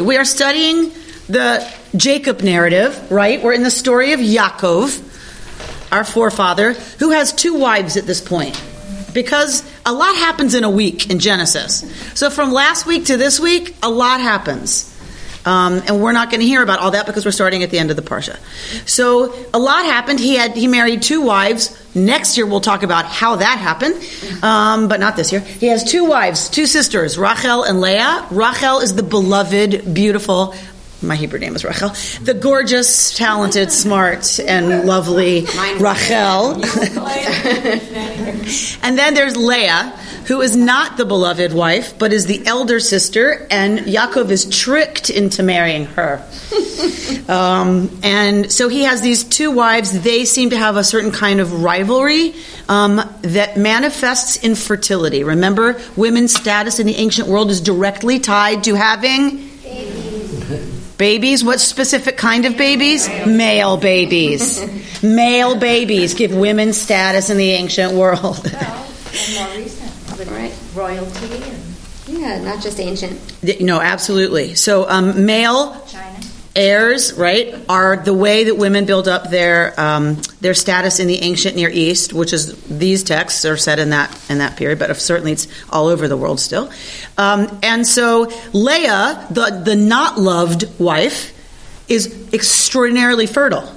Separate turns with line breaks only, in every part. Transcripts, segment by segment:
We are studying the Jacob narrative, right? We're in the story of Yaakov, our forefather, who has two wives at this point. Because a lot happens in a week in Genesis. So from last week to this week, a lot happens. Um, and we're not going to hear about all that because we're starting at the end of the parsha. So a lot happened. He had he married two wives. Next year we'll talk about how that happened, um, but not this year. He has two wives, two sisters, Rachel and Leah. Rachel is the beloved, beautiful. My Hebrew name is Rachel, the gorgeous, talented, smart, and lovely Rachel. and then there's Leah, who is not the beloved wife, but is the elder sister, and Yaakov is tricked into marrying her. um, and so he has these two wives. They seem to have a certain kind of rivalry um, that manifests infertility. Remember, women's status in the ancient world is directly tied to having. Babies, what specific kind of babies? Male babies. Male babies give women status in the ancient world.
Well, more recent, with
Right.
royalty and
Yeah, not just ancient.
no, absolutely. So, um, male
China.
Heirs, right, are the way that women build up their um, their status in the ancient Near East, which is these texts are set in that in that period, but certainly it's all over the world still. Um, and so Leah, the the not loved wife, is extraordinarily fertile,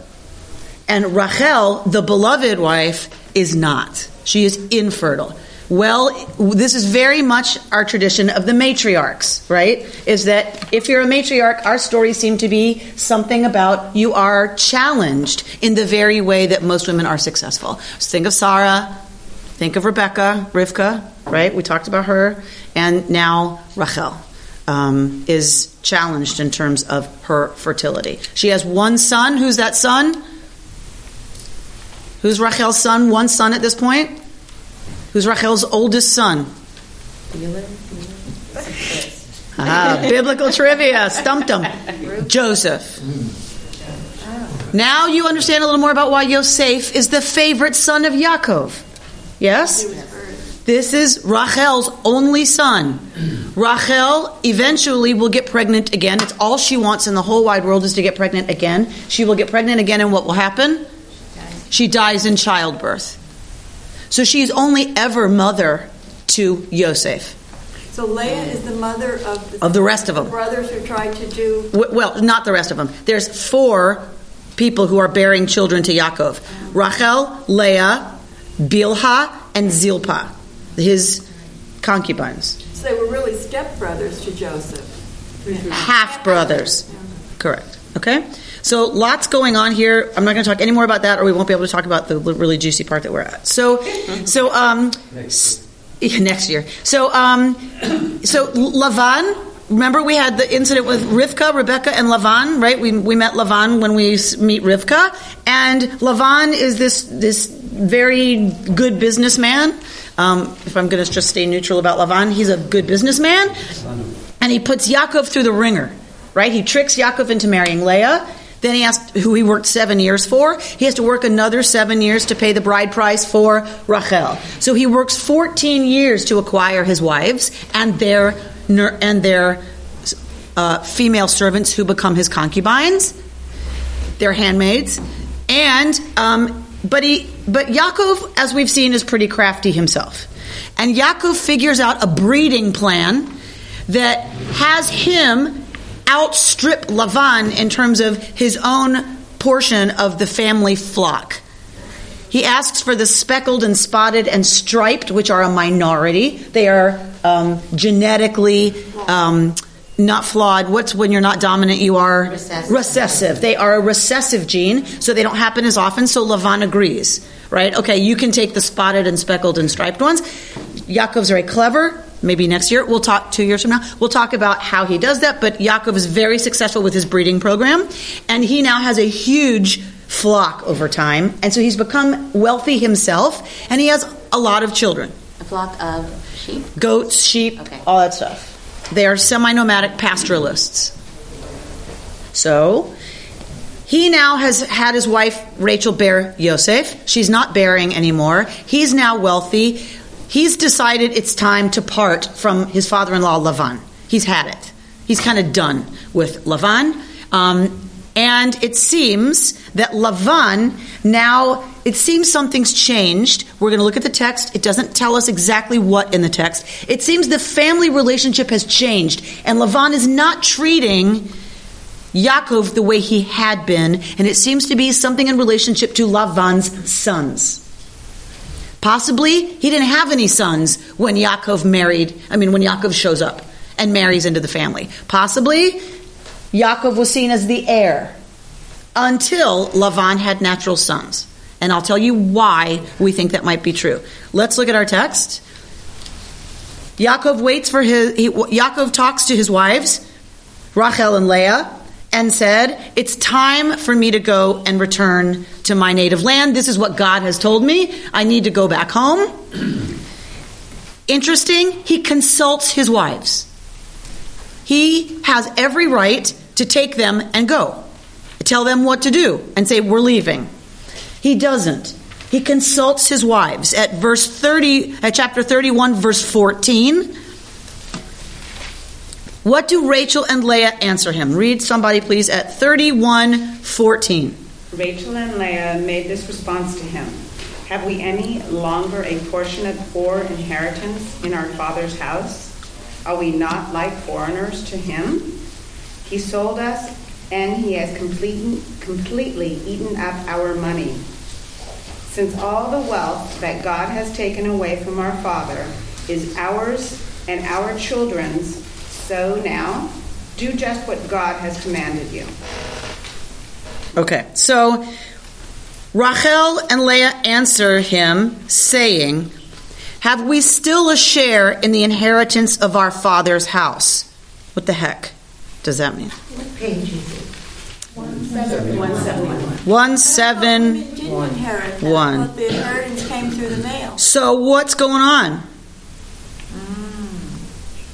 and Rachel, the beloved wife, is not. She is infertile. Well, this is very much our tradition of the matriarchs, right? Is that if you're a matriarch, our stories seem to be something about you are challenged in the very way that most women are successful. So think of Sarah, think of Rebecca, Rivka, right? We talked about her, and now Rachel um, is challenged in terms of her fertility. She has one son. Who's that son? Who's Rachel's son? One son at this point? Who's Rachel's oldest son? Ah, biblical trivia. Stumped him. Joseph. Now you understand a little more about why Yosef is the favorite son of Yaakov. Yes? This is Rachel's only son. Rachel eventually will get pregnant again. It's all she wants in the whole wide world is to get pregnant again. She will get pregnant again, and what will happen? She dies in childbirth. So she's only ever mother to Yosef.
So Leah is the mother of the,
Of the rest of them.
brothers who tried to do.
W- Well, not the rest of them. There's four people who are bearing children to Yaakov Rachel, Leah, Bilhah, and Zilpah, his concubines.
So they were really stepbrothers to Joseph.
half brothers. Correct. Okay? So lots going on here. I'm not going to talk any more about that, or we won't be able to talk about the really juicy part that we're at. So, so um, s- yeah, next year. So, um, so Lavan. Remember, we had the incident with Rivka, Rebecca, and Lavan, right? We, we met Lavan when we meet Rivka, and Lavan is this this very good businessman. Um, if I'm going to just stay neutral about Lavan, he's a good businessman, and he puts Yaakov through the wringer, right? He tricks Yaakov into marrying Leah. Then he asked who he worked seven years for. He has to work another seven years to pay the bride price for Rachel. So he works 14 years to acquire his wives and their and their uh, female servants who become his concubines, their handmaids, and um, but he but Yaakov, as we've seen, is pretty crafty himself, and Yaakov figures out a breeding plan that has him outstrip Lavan in terms of his own portion of the family flock. He asks for the speckled and spotted and striped, which are a minority. They are um, genetically um, not flawed. What's when you're not dominant? You are
Recessive.
recessive. They are a recessive gene, so they don't happen as often. So Lavan agrees, right? Okay, you can take the spotted and speckled and striped ones. Yaakov's very clever. Maybe next year we'll talk. Two years from now, we'll talk about how he does that. But Yaakov is very successful with his breeding program, and he now has a huge flock over time, and so he's become wealthy himself, and he has a lot of children
A flock of sheep.
goats, sheep,
Okay.
all that stuff. They are semi nomadic pastoralists. So, he now has had his wife Rachel bear Yosef. She's not bearing anymore. He's now wealthy. He's decided it's time to part from his father in law Lavan. He's had it. He's kind of done with Lavan. Um, and it seems that Lavan now, it seems something's changed. We're going to look at the text. It doesn't tell us exactly what in the text. It seems the family relationship has changed, and Lavan is not treating Yaakov the way he had been, and it seems to be something in relationship to Lavan's sons. Possibly he didn't have any sons when Yaakov married, I mean, when Yaakov shows up and marries into the family. Possibly Yaakov was seen as the heir until Lavan had natural sons. And I'll tell you why we think that might be true. Let's look at our text. Yaakov waits for his, he, Yaakov talks to his wives, Rachel and Leah, and said, It's time for me to go and return to my native land. This is what God has told me. I need to go back home. Interesting, he consults his wives. He has every right to take them and go, tell them what to do, and say, We're leaving. He doesn't. He consults his wives. At verse 30, at chapter 31, verse 14, what do Rachel and Leah answer him? Read somebody, please, at 31 14.
Rachel and Leah made this response to him Have we any longer a portion of poor inheritance in our father's house? Are we not like foreigners to him? He sold us, and he has complete, completely eaten up our money. Since all the wealth that God has taken away from our father is ours and our children's, so now, do just what God has commanded you.
Okay, so Rachel and Leah answer him, saying, Have we still a share in the inheritance of our father's house? What the heck does that mean?
What page is it?
One seven one.
One seven.
Didn't inherit that.
one.
The inheritance came through the mail.
So what's going on?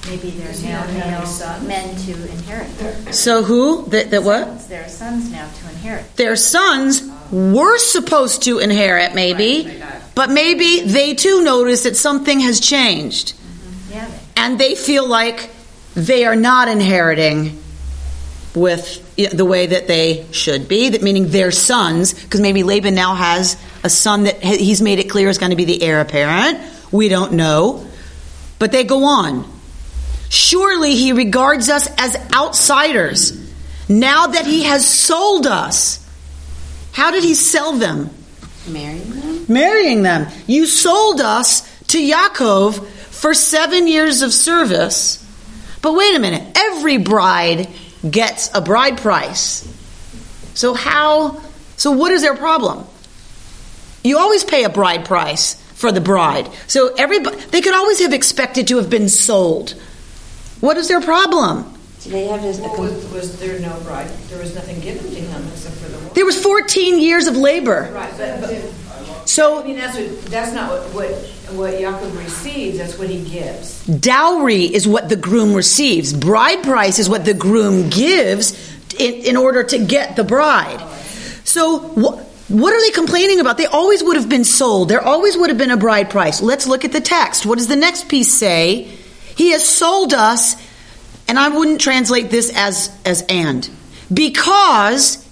Maybe there's now male men to inherit.
So who? That, that what?
Their sons now to inherit.
Their sons were supposed to inherit, maybe, but maybe they too notice that something has changed. Mm-hmm.
Yeah.
and they feel like they are not inheriting with the way that they should be that meaning their sons because maybe laban now has a son that he's made it clear is going to be the heir apparent we don't know but they go on surely he regards us as outsiders now that he has sold us how did he sell them
Marrying them?
marrying them. You sold us to Yaakov for seven years of service. But wait a minute, every bride gets a bride price. So how, so what is their problem? You always pay a bride price for the bride. So everybody, they could always have expected to have been sold. What is their problem?
Do they have this?
Well, was, was there no bride? There was nothing given to him except for the woman.
There was 14 years of labor.
Right, but, but I
So
mean that's what that's not what what, what Yaakov receives. That's what he gives.
Dowry is what the groom receives. Bride price is what the groom gives in, in order to get the bride. So wh- what are they complaining about? They always would have been sold. There always would have been a bride price. Let's look at the text. What does the next piece say? He has sold us, and I wouldn't translate this as as and because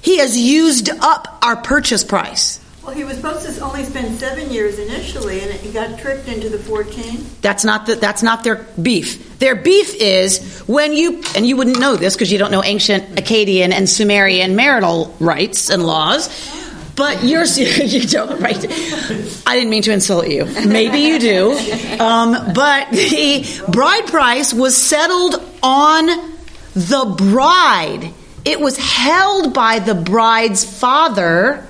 he has used up our purchase price.
Well, he was supposed to only spend seven years initially, and he got tricked into the 14.
That's not the, that's not their beef. Their beef is when you and you wouldn't know this because you don't know ancient Akkadian and Sumerian marital rights and laws. Oh. But you're you don't right. I didn't mean to insult you. Maybe you do. Um, but the bride price was settled on the bride. It was held by the bride's father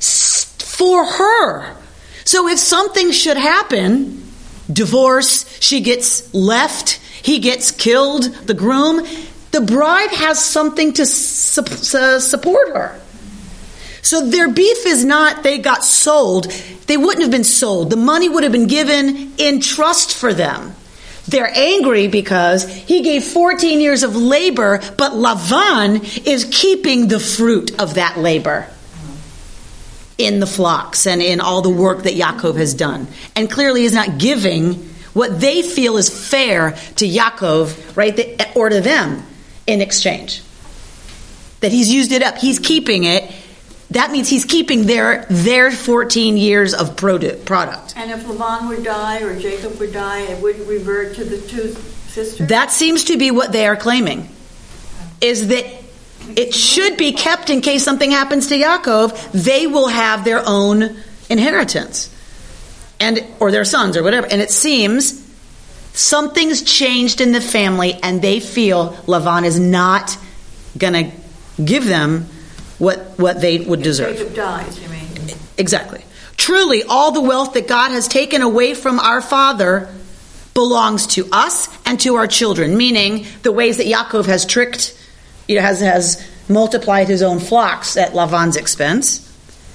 for her. So if something should happen, divorce, she gets left, he gets killed, the groom, the bride has something to su- su- support her. So their beef is not they got sold. They wouldn't have been sold. The money would have been given in trust for them. They're angry because he gave 14 years of labor, but Lavan is keeping the fruit of that labor in the flocks and in all the work that Yaakov has done. And clearly is not giving what they feel is fair to Yaakov, right, or to them in exchange. That he's used it up, he's keeping it. That means he's keeping their their 14 years of product.
And if Laban would die or Jacob would die, it would revert to the two sisters?
That seems to be what they are claiming. Is that it should be kept in case something happens to Yaakov, they will have their own inheritance. And or their sons or whatever. And it seems something's changed in the family and they feel Lavan is not going to give them what what they would deserve.
Jacob dies, you mean?
Exactly. Truly, all the wealth that God has taken away from our father belongs to us and to our children, meaning the ways that Yaakov has tricked, you know, has, has multiplied his own flocks at Lavan's expense.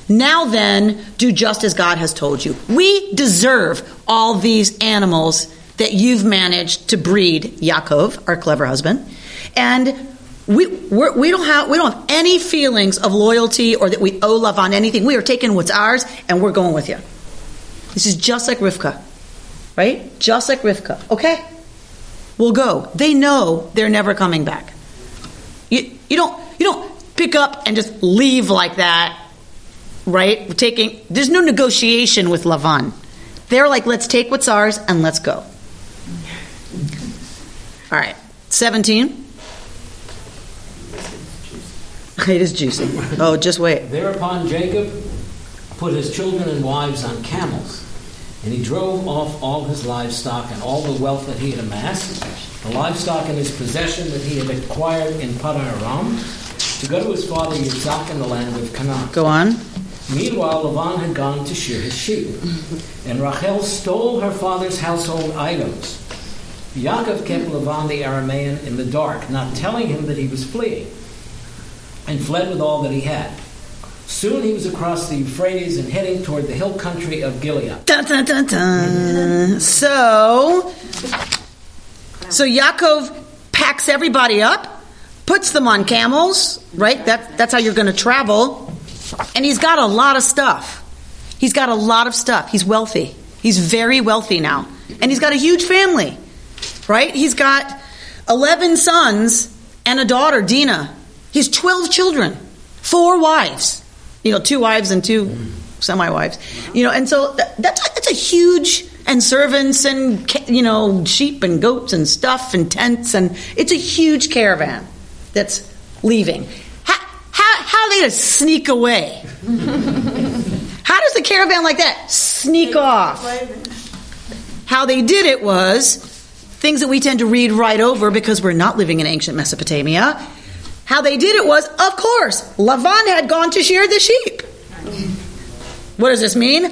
Now then, do just as God has told you. We deserve all these animals that you've managed to breed, Yaakov, our clever husband. And we, we're, we don't have we don't have any feelings of loyalty or that we owe love on anything. We are taking what's ours and we're going with you. This is just like Rivka, right? Just like Rivka. Okay, we'll go. They know they're never coming back. You you don't you don't pick up and just leave like that, right? Taking there's no negotiation with Lavan. They're like, let's take what's ours and let's go. All right, seventeen. It is juicy. Oh, just wait.
Thereupon Jacob put his children and wives on camels, and he drove off all his livestock and all the wealth that he had amassed, the livestock in his possession that he had acquired in Paddan Aram, to go to his father Yitzhak in the land of Canaan.
Go on.
Meanwhile, Lavan had gone to shear his sheep, and Rachel stole her father's household items. Yaakov kept Lavan the Aramean in the dark, not telling him that he was fleeing, and fled with all that he had. Soon he was across the Euphrates and heading toward the hill country of Gilead.
Dun, dun, dun, dun. So, so Yaakov packs everybody up, puts them on camels, right? That, that's how you're going to travel. And he's got a lot of stuff. He's got a lot of stuff. He's wealthy. He's very wealthy now. And he's got a huge family, right? He's got 11 sons and a daughter, Dinah. He's 12 children, four wives, you know, two wives and two semi wives, you know, and so that, that's, a, that's a huge, and servants and, you know, sheep and goats and stuff and tents, and it's a huge caravan that's leaving. How, how, how are they to sneak away? how does a caravan like that sneak off? How they did it was things that we tend to read right over because we're not living in ancient Mesopotamia. How they did it was, of course, Lavan had gone to shear the sheep. What does this mean?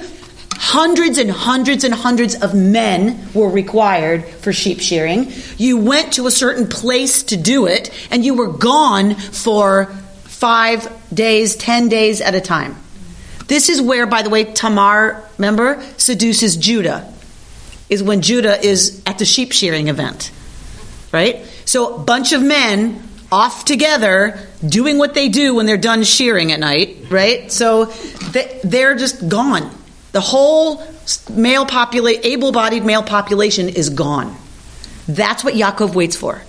Hundreds and hundreds and hundreds of men were required for sheep shearing. You went to a certain place to do it, and you were gone for five days, ten days at a time. This is where, by the way, Tamar, remember, seduces Judah, is when Judah is at the sheep shearing event. Right? So, a bunch of men off together doing what they do when they're done shearing at night, right? So they, they're just gone. The whole male population, able-bodied male population is gone. That's what Yaakov waits for,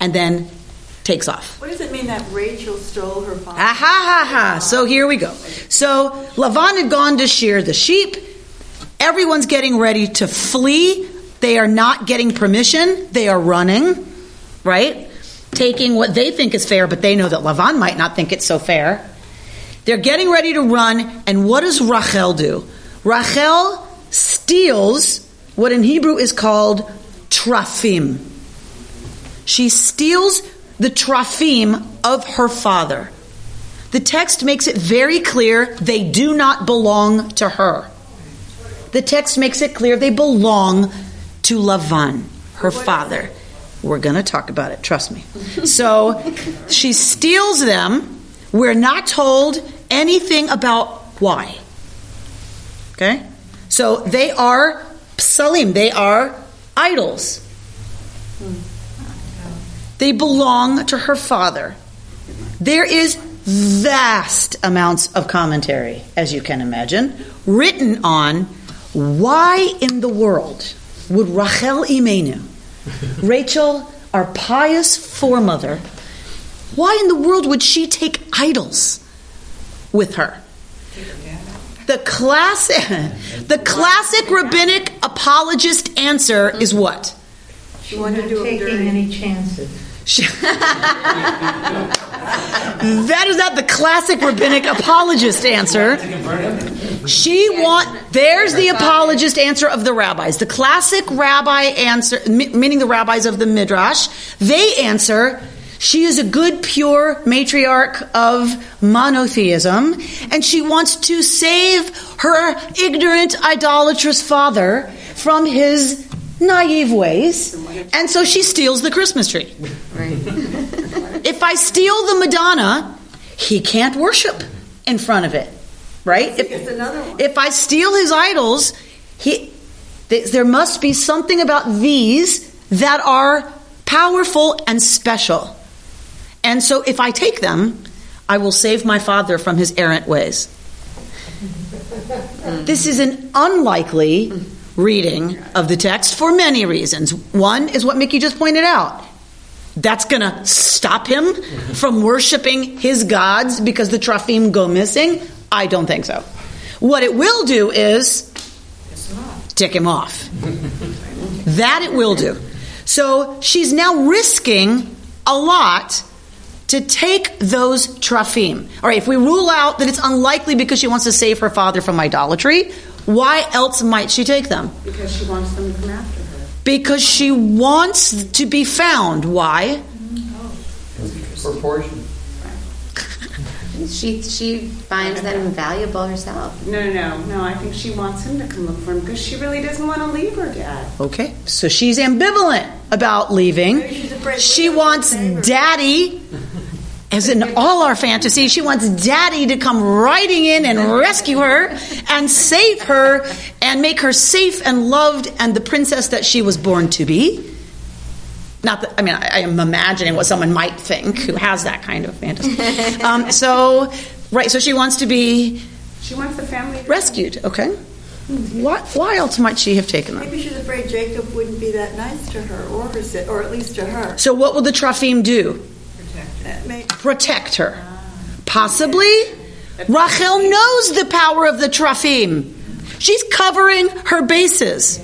and then takes off.
What does it mean that Rachel stole her father?
Ah ha ha ha. So here we go. So Lavan had gone to shear the sheep. Everyone's getting ready to flee. They are not getting permission. They are running, right? Taking what they think is fair, but they know that Lavan might not think it's so fair. They're getting ready to run, and what does Rachel do? Rachel steals what in Hebrew is called trafim. She steals the trafim of her father. The text makes it very clear they do not belong to her. The text makes it clear they belong to Lavan, her father. We're going to talk about it, trust me. So she steals them. We're not told anything about why. Okay? So they are psalim, they are idols. They belong to her father. There is vast amounts of commentary, as you can imagine, written on why in the world would Rachel Imenu, Rachel, our pious foremother, why in the world would she take idols with her? The classic, the classic rabbinic apologist answer is what?
She wanted to do it
Taking
during.
any chances.
That is not the classic rabbinic apologist answer. She want there's the apologist answer of the rabbis. The classic rabbi answer, meaning the rabbis of the midrash, they answer. She is a good, pure matriarch of monotheism, and she wants to save her ignorant, idolatrous father from his naive ways, and so she steals the Christmas tree. If I steal the Madonna, he can't worship in front of it, right? If, if I steal his idols, he th- there must be something about these that are powerful and special. And so if I take them, I will save my father from his errant ways. This is an unlikely reading of the text for many reasons. One is what Mickey just pointed out. That's going to stop him from worshiping his gods because the Trafim go missing? I don't think so. What it will do is tick him off. that it will do. So she's now risking a lot to take those trafim. All right, if we rule out that it's unlikely because she wants to save her father from idolatry, why else might she take them?
Because she wants them to come after her.
Because she wants to be found. Why?
Proportion.
She she finds them valuable herself.
No, no, no, no. I think she wants him to come look for him because she really doesn't want to leave her dad.
Okay, so she's ambivalent about leaving.
Maybe she's afraid
She wants
won't her.
daddy, as in all our fantasies, she wants daddy to come riding in and rescue her and save her and make her safe and loved and the princess that she was born to be. Not that, I mean, I, I am imagining what someone might think who has that kind of fantasy. Um, so, right, so she wants to be
She wants the family to
rescued, okay? Why, why else might she have taken them?
Maybe she's afraid Jacob wouldn't be that nice to her, or her, or at least to her.
So, what will the Trafim do? Protect her. Possibly. Rachel knows the power of the Trafim. She's covering her bases.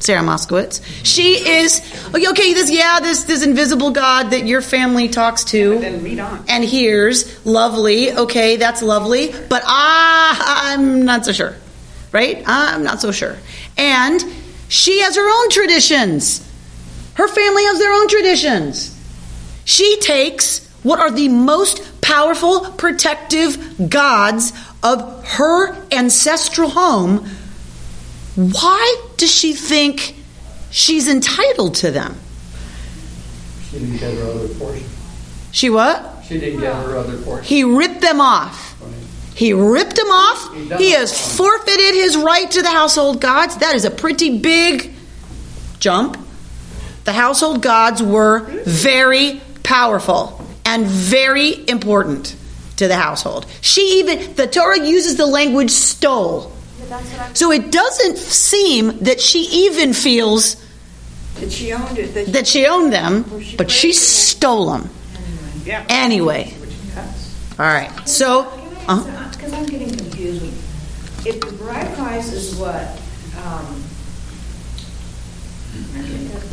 Sarah Moskowitz. She is okay. This yeah, this this invisible God that your family talks to and hears. Lovely. Okay, that's lovely. But ah, I'm not so sure. Right? I'm not so sure. And she has her own traditions. Her family has their own traditions. She takes what are the most powerful protective gods of her ancestral home. Why does she think she's entitled to them?
She didn't get her other portion.
She what?
She didn't get her other portion.
He ripped them off. He ripped them off. He has forfeited his right to the household gods. That is a pretty big jump. The household gods were very powerful and very important to the household. She even, the Torah uses the language stole. So it doesn't seem that she even feels
that she owned it. That,
that she owned them, but she stole them
Yeah.
anyway. All right. So,
Because I'm getting confused. If the bride price is what, um,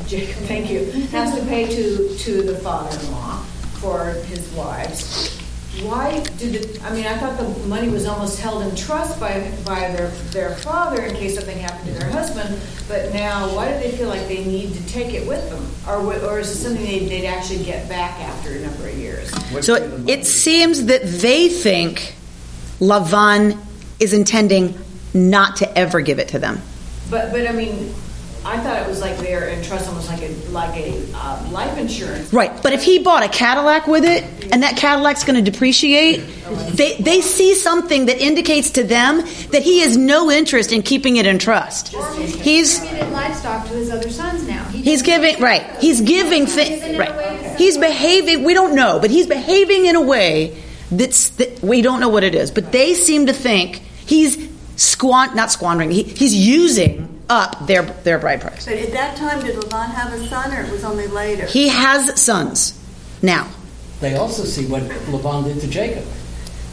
Jacob, thank you, has to pay to, to the father-in-law for his wives, why did the, I mean, I thought the money was almost held in trust by, by their, their father in case something happened to their husband, but now why do they feel like they need to take it with them? Or, or is it something they, they'd actually get back after a number of years?
so it seems that they think Lavan is intending not to ever give it to them.
But, but I mean, I thought it was like they're in trust, almost like a, like a um, life insurance.
Right, but if he bought a Cadillac with it, and that Cadillac's going to depreciate, they, they see something that indicates to them that he has no interest in keeping it in trust. He's
distributed livestock to his other sons now.
He's giving right. He's giving thi- right. He's behaving. We don't know, but he's behaving in a way that's that we don't know what it is. But they seem to think he's squan not squandering. He, he's using up their their bride price.
But at that time, did Laban have a son, or it was only later?
He has sons now.
They also see what Laban did to Jacob.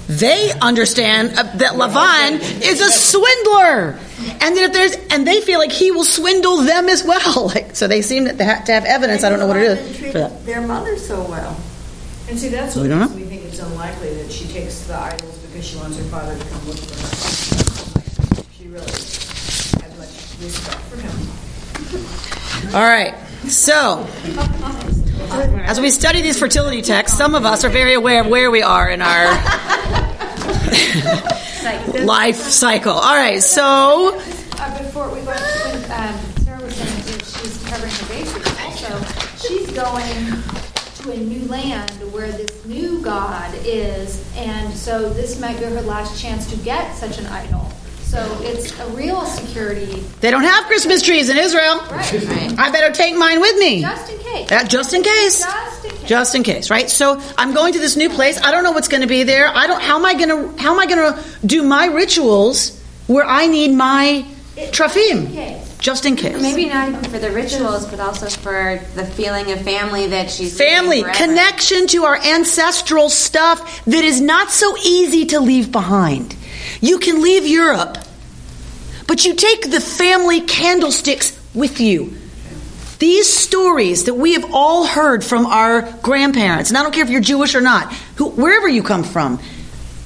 They understand uh, that Lavan is a swindler, and that if there's and they feel like he will swindle them as well. Like so, they seem to have, to have evidence. I don't know what it is.
Laban
is
treated
for that.
Their mother so well.
And see, that's
We
what
don't
makes
know.
me think it's unlikely that she takes the idols because she wants her father to come look for her. She really had much respect for him.
All right, so as we study these fertility texts, some of us are very aware of where we are in our life cycle. All right, so
Uh, before we go, when um, Sarah was saying that she's covering her bases, also, she's going to a new land where this new God is, and so this might be her last chance to get such an idol. So it's a real security,
they don't have Christmas trees in Israel.
right?
I better take mine with me.
Just in case.
That just in case.
Just in case.
Just in case, right? So I'm going to this new place. I don't know what's going to be there. I don't. How am I going to? How am I going to do my rituals where I need my trafim?
case.
Just in case.
Maybe not even for the rituals, but also for the feeling of family that she's
Family connection to our ancestral stuff that is not so easy to leave behind. You can leave Europe, but you take the family candlesticks with you. These stories that we have all heard from our grandparents, and I don't care if you're Jewish or not, who, wherever you come from,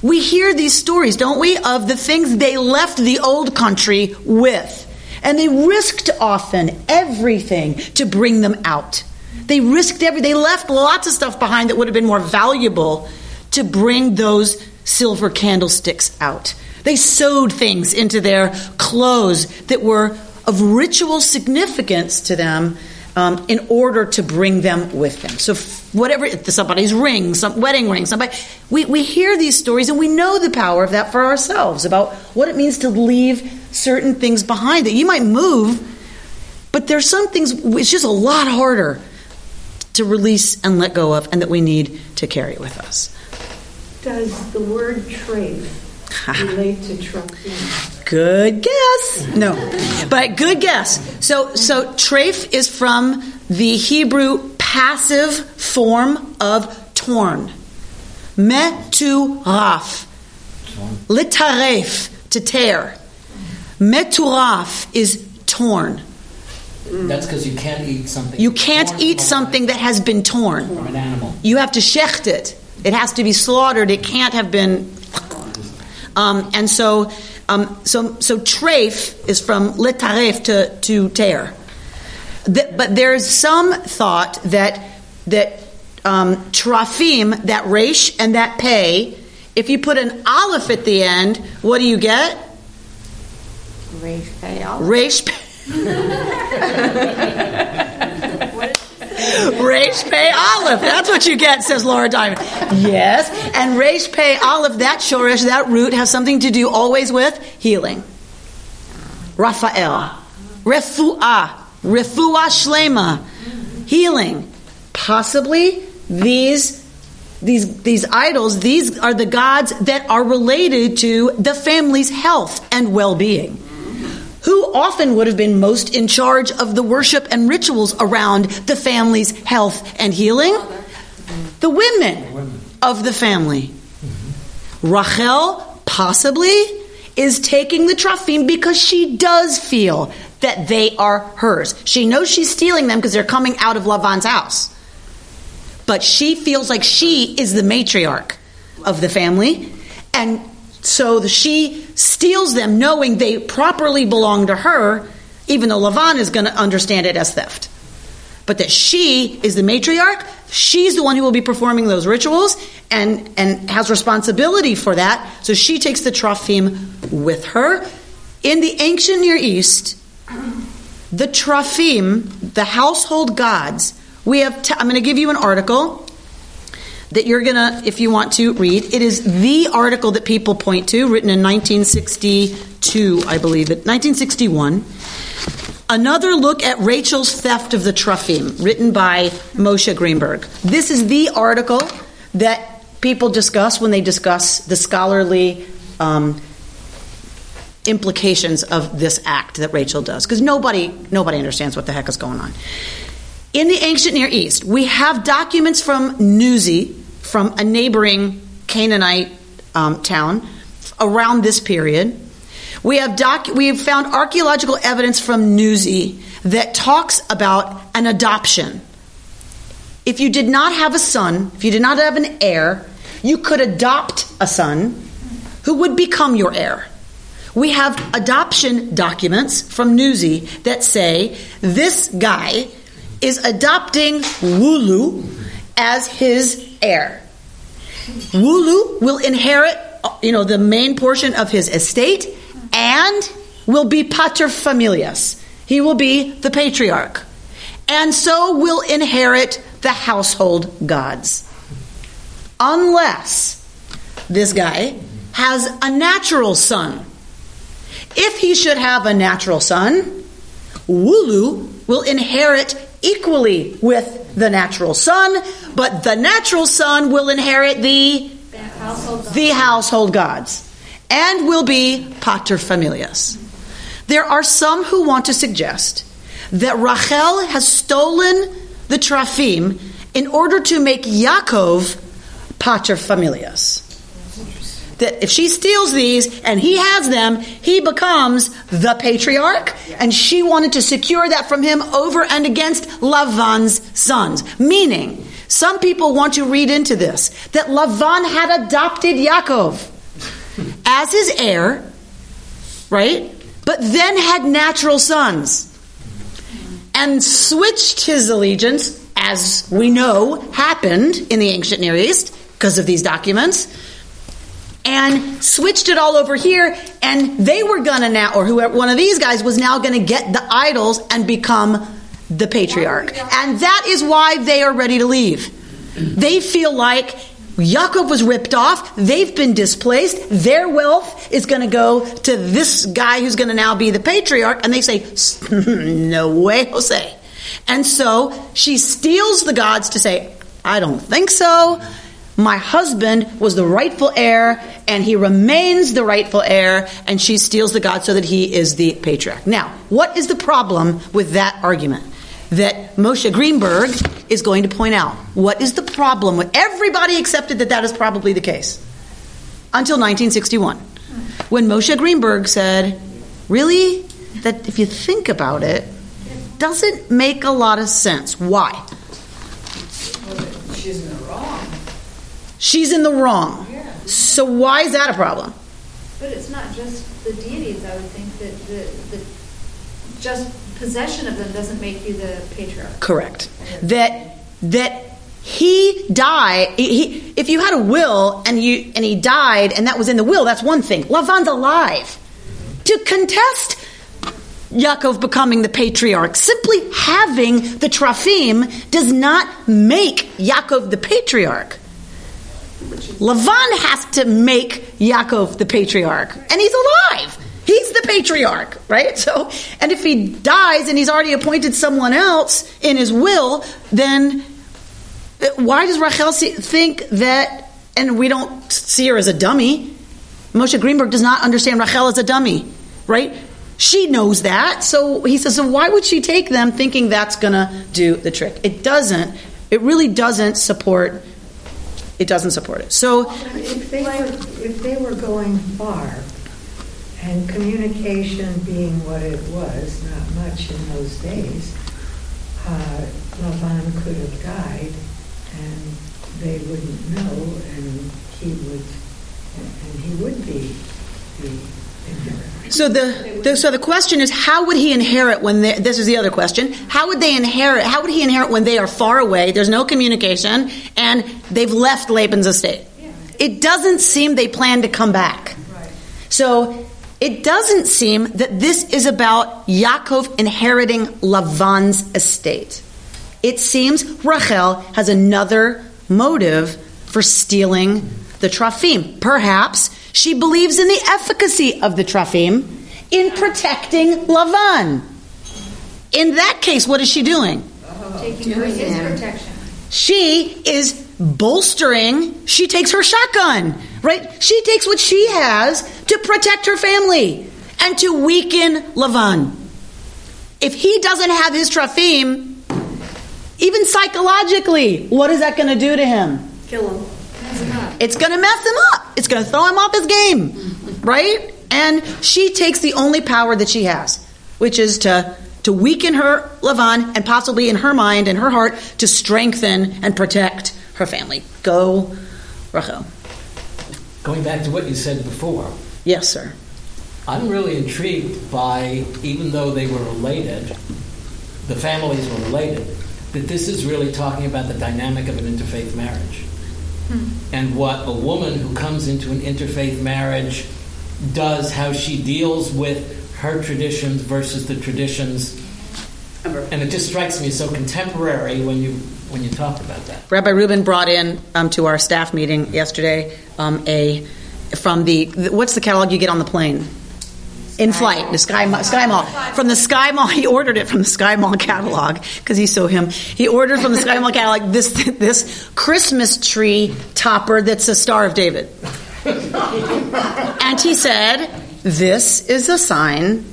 we hear these stories, don't we, of the things they left the old country with. And they risked often everything to bring them out. They risked every, they left lots of stuff behind that would have been more valuable to bring those silver candlesticks out. They sewed things into their clothes that were of ritual significance to them um, in order to bring them with them. So, whatever, somebody's ring, some wedding ring, somebody, we, we hear these stories and we know the power of that for ourselves about what it means to leave certain things behind that you might move, but there's some things, it's just a lot harder to release and let go of and that we need to carry with us.
Does the word treif relate to trafim?
Good guess. No, but good guess. So, so treif is from the Hebrew passive form of torn. Meturaf. Litaref, to tear. Meturaf is torn.
That's because you can't eat something.
You can't eat something that has been torn.
from an animal.
You have to shecht it. It has to be slaughtered. It can't have been. Um, and so, um, so, so treif is from letaref to to tear. Th- but there's some thought that that um, trafim, that resh and that pay, if you put an aleph at the end, what do you get?
Resh pay all.
Resh. Resh Pei Aleph. That's what you get, says Laura Diamond. Yes. And Resh Pei Aleph, that shorish, that root, has something to do always with healing. Raphael. Refu'ah. Refu'ah Shlema. Healing. Possibly these these these idols, these are the gods that are related to the family's health and well-being. Who often would have been most in charge of the worship and rituals around the family's health and healing? The women of the family. Rachel possibly is taking the trafim because she does feel that they are hers. She knows she's stealing them because they're coming out of Lavan's house. But she feels like she is the matriarch of the family. And so the, she steals them knowing they properly belong to her, even though Lavan is going to understand it as theft. But that she is the matriarch, she's the one who will be performing those rituals and, and has responsibility for that. So she takes the trafim with her. In the ancient Near East, the trafim, the household gods, we have. T- I'm going to give you an article that you're going to, if you want to read. It is the article that people point to, written in 1962, I believe it, 1961. Another look at Rachel's theft of the trafim, written by Moshe Greenberg. This is the article that people discuss when they discuss the scholarly um, implications of this act that Rachel does because nobody nobody understands what the heck is going on. In the ancient Near East, we have documents from Nuzi, from a neighboring Canaanite um, town, around this period. We have we have found archaeological evidence from Nuzi that talks about an adoption. If you did not have a son, if you did not have an heir, you could adopt a son who would become your heir. We have adoption documents from Nuzi that say this guy is adopting Wulu as his heir. Wulu will inherit, you know, the main portion of his estate and will be pater familias. He will be the patriarch. And so will inherit the household gods. Unless this guy has a natural son. If he should have a natural son, Wulu will inherit equally with the natural son, but the natural son will inherit the
household
the household gods and will be pater familias. There are some who want to suggest that Rachel has stolen the trafim in order to make Yaakov pater familias. That if she steals these and he has them, he becomes the patriarch, and she wanted to secure that from him over and against Lavan's sons. Meaning, some people want to read into this that Lavan had adopted Yaakov as his heir, right? But then had natural sons and switched his allegiance, as we know happened in the ancient Near East because of these documents, and switched it all over here. And they were gonna now, or whoever, one of these guys was now gonna get the idols and become the patriarch. And that is why they are ready to leave. They feel like Yaakov was ripped off. They've been displaced. Their wealth is going to go to this guy who's going to now be the patriarch. And they say, no way, Jose. And so she steals the gods to say, I don't think so. My husband was the rightful heir, and he remains the rightful heir, and she steals the god so that he is the patriarch. Now, what is the problem with that argument? That Moshe Greenberg is going to point out. What is the problem everybody accepted that that is probably the case until 1961 when Moshe Greenberg said, "Really? That if you think about it, doesn't make a lot of sense. Why?
She's in the wrong.
She's in the wrong. So why is that a problem?
But it's not just the deities, I would think, that the, the just possession of them doesn't make you the patriarch.
Correct. That that he died. He, if you had a will and you and he died and that was in the will, that's one thing. Lavan's alive. To contest Yaakov becoming the patriarch, simply having the trafim does not make Yaakov the patriarch. Lavan has to make Yaakov the patriarch, and he's alive. He's the patriarch, right? So, and if he dies and he's already appointed someone else in his will, then uh, why does Rachel see, think that? And we don't see her as a dummy. Moshe Greenberg does not understand Rachel as a dummy, right? She knows that, so he says, so why would she take them thinking that's going to do the trick? It doesn't. It really doesn't support. It doesn't support it. So
If they were, if they were going far, and communication being what it was, not much in those days, uh, Lavan could have died, and they wouldn't know, and he would, and he would be.
So the, the so the question is how would he inherit when they, this is the other question. How would they inherit how would he inherit when they are far away there's no communication and they've left Laban's estate? It doesn't seem they plan to come back. So it doesn't seem that this is about Yaakov inheriting Lavan's estate. It seems Rachel has another motive for stealing the trafim perhaps she believes in the efficacy of the trafim in protecting Lavan. In that case, what is she doing?
Taking her his protection.
She is bolstering, she takes her shotgun, right? She takes what she has to protect her family. and to weaken Lavan. If he doesn't have his Trafim, even psychologically, what is that going to do to him?
Kill him.
It's going to mess him up. It's going to throw him off his game, right? And she takes the only power that she has, which is to to weaken her Lavan and possibly in her mind and her heart to strengthen and protect her family. Go, Rachel.
Going back to what you said before,
Yes, sir.
I'm really intrigued by, even though they were related, the families were related, that this is really talking about the dynamic of an interfaith marriage. And what a woman who comes into an interfaith marriage does, how she deals with her traditions versus the traditions. And it just strikes me as so contemporary when you when you talk about that.
Rabbi Rubin brought in um, to our staff meeting yesterday um, a from the what's the catalog you get on the plane in flight the Sky Mall, Sky Mall from the Sky Mall. He ordered it from the Sky Mall catalog because he's so him. He ordered from the Sky Mall catalog this this Christmas tree topper that's a Star of David, and he said this is a sign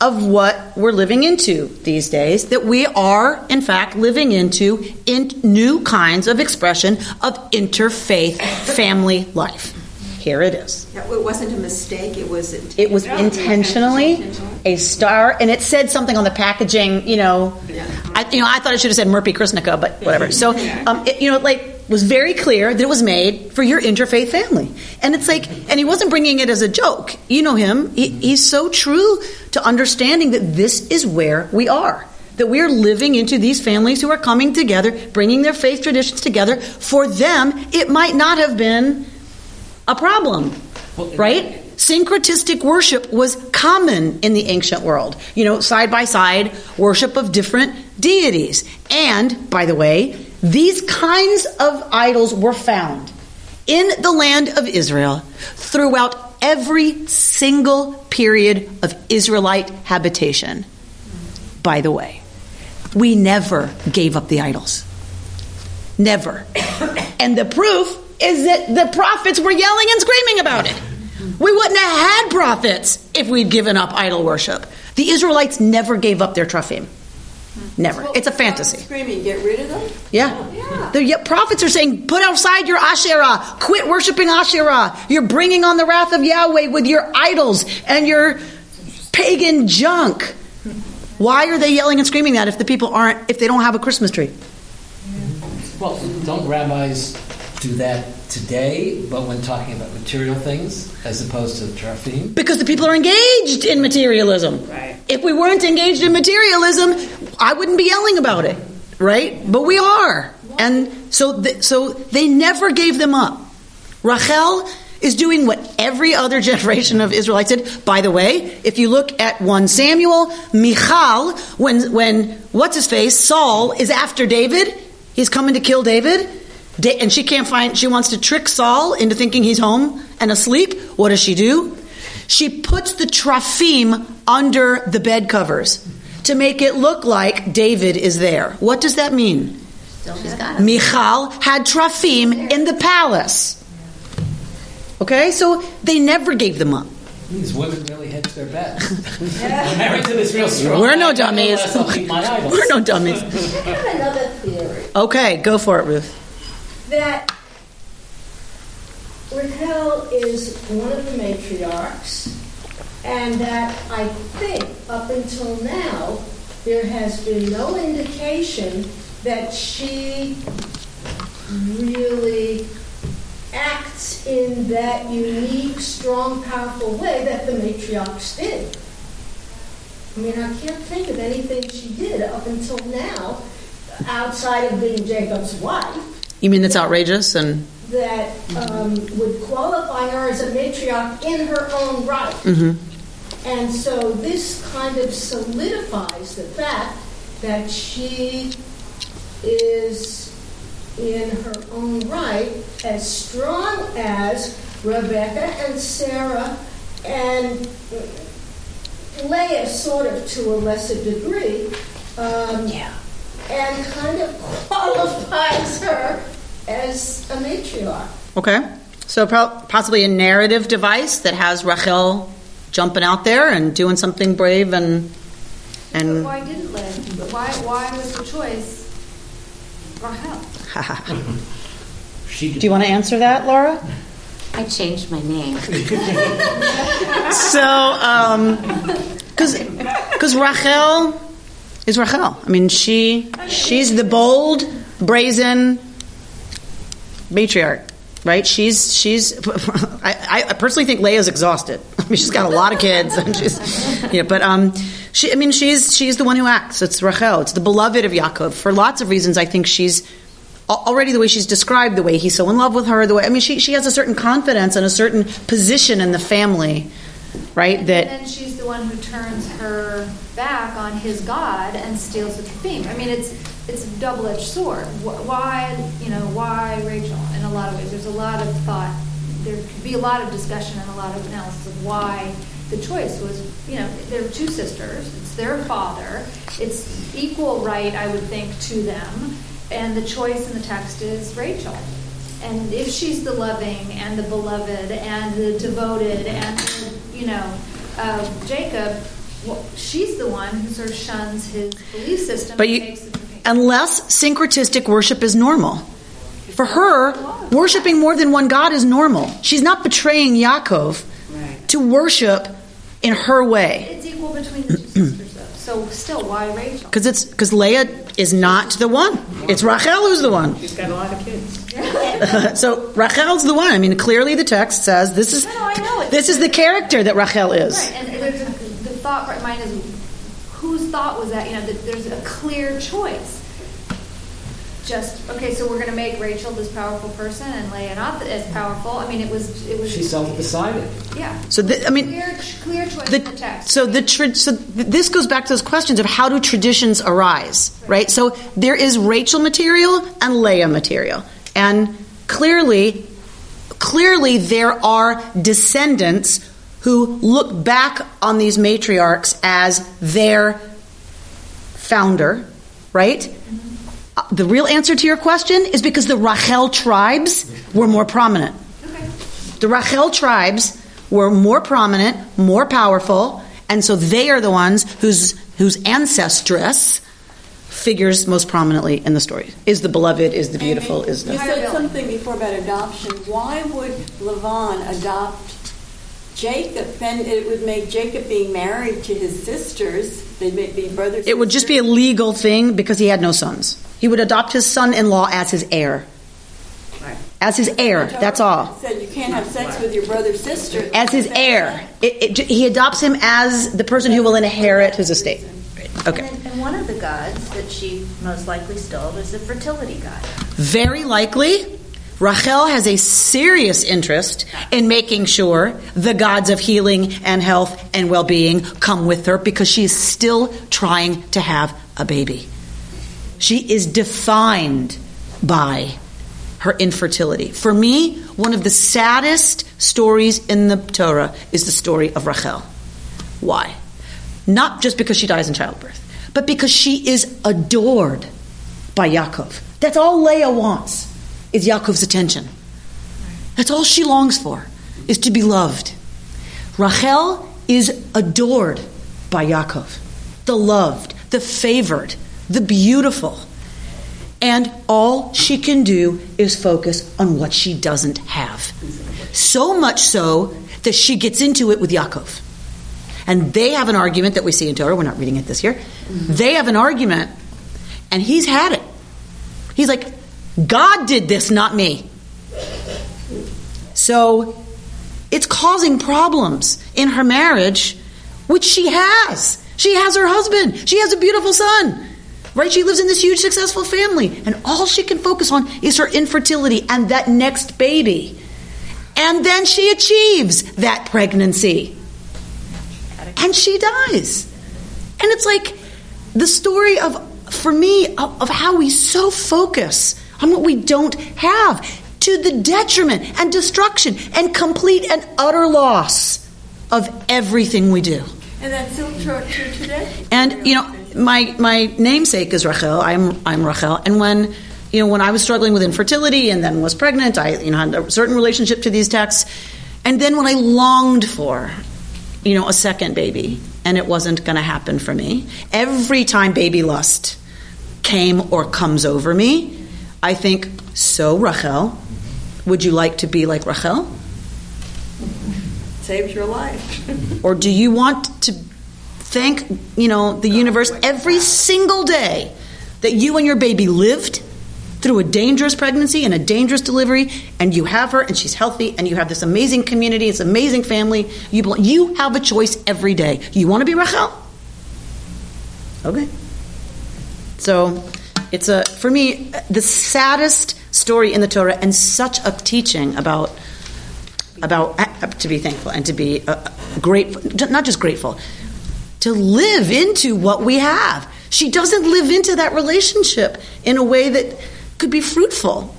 of what we're living into these days that we are in fact living into in new kinds of expression of interfaith family life here it is.
It wasn't a mistake, it was.
it was intentionally a star and it said something on the packaging you know. I, you know I thought it should have said Murphy Krisnica but whatever. So um, it, you know like was very clear that it was made for your interfaith family. And it's like and he wasn't bringing it as a joke. You know him. He, he's so true to understanding that this is where we are. That we are living into these families who are coming together bringing their faith traditions together. For them it might not have been a problem right? syncretistic worship was common in the ancient world. You know side by side worship of different deities. And by the way these kinds of idols were found in the land of israel throughout every single period of israelite habitation. By the way we never gave up the idols. Never. And the proof is that the prophets were yelling and screaming about it we wouldn't have had prophets if we'd given up idol worship. The Israelites never gave up their trafim. Never. It's a uh, fantasy.
Screaming, get rid of them?
Yeah. The yeah, prophets are saying, put outside your Asherah. Quit worshiping Asherah. You're bringing on the wrath of Yahweh with your idols and your pagan junk. Why are they yelling and screaming that if the people aren't, if they don't have a Christmas tree?
Well, don't rabbis do that today, but when talking about material things as opposed to trafim?
Because the people are engaged in materialism.
Right.
If we weren't engaged in materialism, I wouldn't be yelling about it, right? But we are, and so th- so they never gave them up. Rachel is doing what every other generation of Israelites did. By the way, if you look at one Samuel, Michal, when when what's his face Saul is after David, he's coming to kill David. Da- and she can't find she wants to trick Saul into thinking he's home and asleep. What does she do? She puts the trafim under the bed covers to make it look like David is there. What does that mean?
She's got it.
Michal had trafim in the palace. Okay, so they never gave them up.
These women really hedge their bets. I'm married to this real strong.
We're no dummies.
nevertheless, I'll keep my idols.
We're no dummies.
I have another theory
Okay, go for it, Ruth.
That Raquel is one of the matriarchs, and that I think up until now there has been no indication that she really acts in that unique, strong, powerful way that the matriarchs did. I mean, I can't think of anything she did up until now, outside of being Jacob's wife,
You mean that's outrageous and
that um, would qualify her as a matriarch in her own right. And so this kind of solidifies the fact that she is in her own right as strong as Rebecca and Sarah and Leah, sort of to a lesser degree. Um,
Yeah.
And kind of qualifies her as a matriarch.
okay? So pro- possibly a narrative device that has Rachel jumping out there and doing something brave and
But
and
why didn't Leah? Why, why was the choice Rachel?
She
do you want to answer that, Laura?
I changed my name.
So, um, because because Rachel is Rachel. I mean, she she's the bold, brazen matriarch, right? She's she's. I, I personally think Leah's exhausted. I mean, she's got a lot of kids, and she's yeah. But um, she. I mean, she's she's the one who acts. It's Rachel. It's the beloved of Yaakov. For lots of reasons, I think she's already the way she's described, the way he's so in love with her, the way I mean, she she has a certain confidence and a certain position in the family, right? That
And then she's the one who turns her back on his God and steals the theme. I mean, it's it's a double-edged sword. Why, you know, why Rachel? In a lot of ways, there's a lot of thought. There could be a lot of discussion and a lot of analysis of why the choice was. You know, they're two sisters. It's their father. It's equal right, I would think, to them. And the choice in the text is Rachel. And if she's the loving and the beloved and the devoted and the, you know uh, Jacob, well, she's the one who sort of shuns his belief system.
But
and
you, unless syncretistic worship is normal. For her, worshiping more than one God is normal. She's not betraying Yaakov to worship in her way.
It's equal between the two sisters, though. So still, why Rachel?
Because it's because Leah is not the one. It's Rachel who's the one.
She's got a lot of kids.
so Rachel's the one. I mean, clearly the text says this is
No, no,
this is the character that Rachel is.
Right, and there's a, the thought right mine is thought was that? You know, that there's a clear choice. Just okay, so we're going to make Rachel this powerful person and Leah not as powerful. I mean, it was it was
She self-decided.
yeah.
So the, I mean,
clear clear choice in the
the,
text.
so the tra- so th- this goes back to those questions of how do traditions arise, right? So there is Rachel material and Leah material, and clearly, clearly there are descendants who look back on these matriarchs as their founder, right? Uh, The real answer to your question is because the Rachel tribes were more prominent. The Rachel tribes were more prominent, more powerful, and so they are the ones whose whose ancestress figures most prominently in the story. Is the beloved, is the beautiful, is
You
the
said something before about adoption. Why would Lavan adopt Jacob? And it would make Jacob being married to his sisters. They'd be brothers.
It would just be a legal thing because he had no sons. He would adopt his son-in-law as his heir. As his heir, that's all.
Said you can't have sex with your brother's sister.
As his heir. It, it, he adopts him as the person who will inherit his estate. Okay.
And, and one of the gods that she most likely stole is the fertility god.
Very likely, Rachel has a serious interest in making sure the gods of healing and health and well being come with her because she is still trying to have a baby. She is defined by her infertility. For me, one of the saddest stories in the Torah is the story of Rachel. Why? Not just because she dies in childbirth, but because she is adored by Yaakov. That's all Leah wants is Yaakov's attention. That's all she longs for is to be loved. Rachel is adored by Yaakov, the loved, the favored, the beautiful. And all she can do is focus on what she doesn't have. So much so that she gets into it with Yaakov. And they have an argument that we see in Torah. We're not reading it this year. They have an argument, and he's had it. He's like, God did this, not me. So it's causing problems in her marriage, which she has. She has her husband, she has a beautiful son. Right? She lives in this huge successful family, and all she can focus on is her infertility and that next baby. And then she achieves that pregnancy. And she dies. And it's like the story of, for me, of, of how we so focus on what we don't have to the detriment and destruction and complete and utter loss of everything we do.
And that's still true true today.
And you know, my my namesake is Rachel. I'm I'm Rachel. And when you know when I was struggling with infertility and then was pregnant, I you know had a certain relationship to these texts. And then when I longed for you know, a second baby, and it wasn't going to happen for me. Every time baby lust came or comes over me, I think, so Rachel, would you like to be like Rachel?
Saved your life.
Or do you want to thank, you know, the universe every single day that you and your baby lived through a dangerous pregnancy and a dangerous delivery and you have her and she's healthy and you have this amazing community, this amazing family. You belong, you have a choice every day. You want to be Rachel? Okay. So, it's a for me the saddest story in the Torah and such a teaching about about uh, to be thankful and to be uh, grateful, not just grateful, to live into what we have. She doesn't live into that relationship in a way that could be fruitful.